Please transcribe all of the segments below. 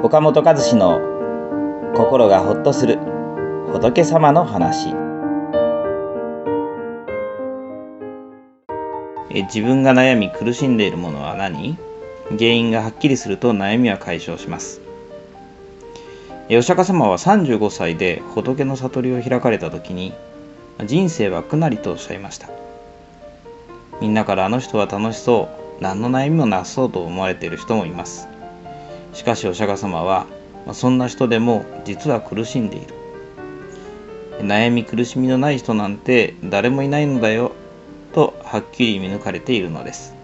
岡本和志の心がほっとする仏様の話。え自分が悩み苦しんでいるものは何？原因がはっきりすると悩みは解消します。お釈迦様は35歳で仏の悟りを開かれた時に人生は苦なりとおっしゃいました。みんなからあの人は楽しそう何の悩みもなそうと思われている人もいます。しかしお釈迦様はそんな人でも実は苦しんでいる。悩み苦しみのない人なんて誰もいないのだよとはっきり見抜かれているのです。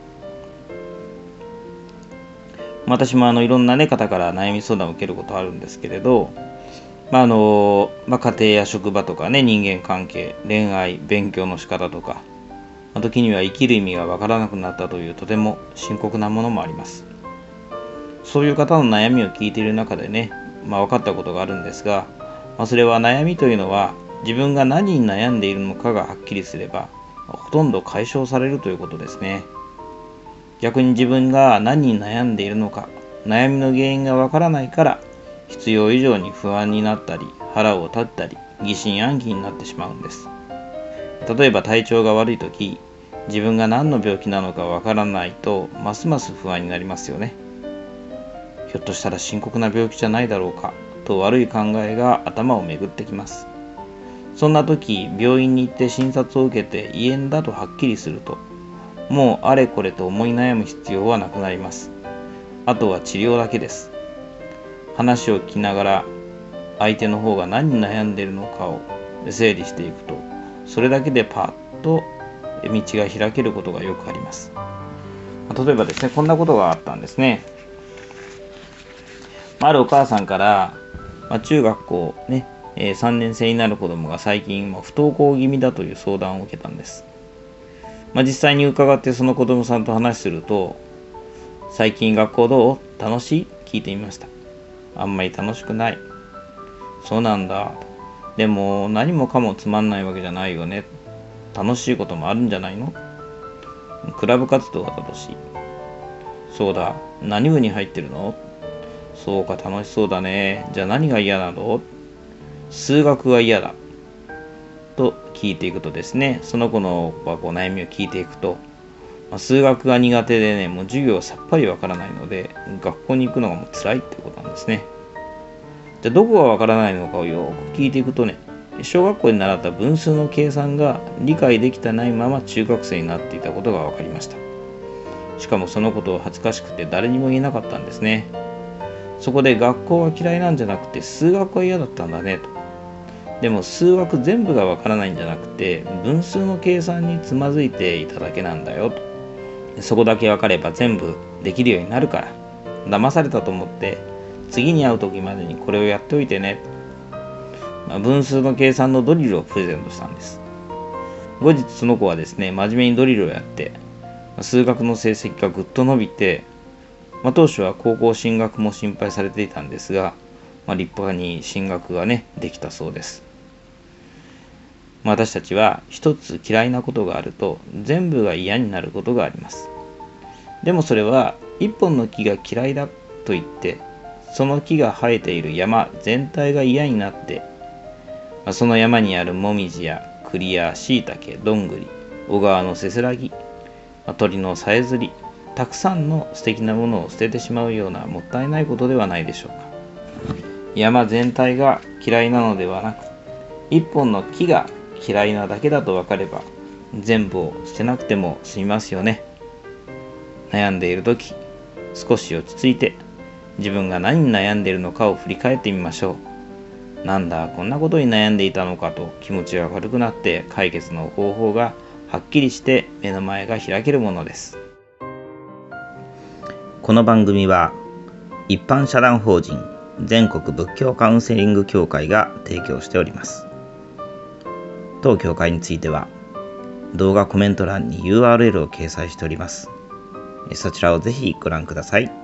私もあのいろんな、ね、方から悩み相談を受けることあるんですけれど、まああのまあ、家庭や職場とかね人間関係恋愛勉強の仕方とか、時には生きる意味がわからなくなったというとても深刻なものもあります。そういう方の悩みを聞いている中でね、まあ、分かったことがあるんですが、まあ、それは悩みというのは自分が何に悩んでいるのかがはっきりすればほとんど解消されるということですね。逆に自分が何に悩んでいるのか、悩みの原因がわからないから、必要以上に不安になったり、腹を立ったり、疑心暗鬼になってしまうんです。例えば体調が悪い時、自分が何の病気なのかわからないと、ますます不安になりますよね。ひょっとしたら深刻な病気じゃないだろうか、と悪い考えが頭を巡ってきます。そんな時、病院に行って診察を受けて胃炎だとはっきりすると、もうあれこれと思い悩む必要はなくなります。あとは治療だけです。話を聞きながら、相手の方が何に悩んでいるのかを整理していくと、それだけでパッと道が開けることがよくあります。例えばですね、こんなことがあったんですね。あるお母さんから、まあ、中学校ね、えー、3年生になる子供が最近、まあ、不登校気味だという相談を受けたんです。まあ、実際に伺ってその子供さんと話すると、最近学校どう？楽しい？聞いてみました。あんまり楽しくない。そうなんだ。でも何もかもつまんないわけじゃないよね。楽しいこともあるんじゃないの？クラブ活動は楽しい。そうだ。何部に入ってるの？そうか楽しそうだね。じゃあ何が嫌なの？数学が嫌だ。と聞いていくとですねその子のこう悩みを聞いていくと、まあ、数学が苦手でねもう授業はさっぱりわからないので学校に行くのがもう辛いってことなんですね。じゃあどこがわからないのかをよく聞いていくとね小学校に習った分数の計算が理解できてないまま中学生になっていたことが分かりました。しかもそのことを恥ずかしくて誰にも言えなかったんですね。そこで学校は嫌いなんじゃなくて数学は嫌だったんだねと。でも数学全部がわからないんじゃなくて分数の計算につまずいていただけなんだよと。そこだけ分かれば全部できるようになるから。騙されたと思って次に会う時までにこれをやっておいてね、ま、分数の計算のドリルをプレゼントしたんです。後日その子はですね真面目にドリルをやって数学の成績がぐっと伸びて、まあ、当初は高校進学も心配されていたんですがまあ、立派に進学がねできたそうです。私たちは一つ嫌いなことがあると全部が嫌になることがあります。でもそれは一本の木が嫌いだと言ってその木が生えている山全体が嫌になってまその山にあるもみじや栗やしいたけどんぐり小川のせせらぎ鳥のさえずりたくさんの素敵なものを捨ててしまうようなもったいないことではないでしょうか。山全体が嫌いなのではなく一本の木が嫌いなだけだと分かれば全部を捨てなくても済みますよね。悩んでいる時少し落ち着いて自分が何に悩んでいるのかを振り返ってみましょう。なんだこんなことに悩んでいたのかと気持ちが軽くなって解決の方法がはっきりして目の前が開けるものです。この番組は一般社団法人全国仏教カウンセリング協会が提供しております。当協会については動画コメント欄に URL を掲載しております。そちらをぜひご覧ください。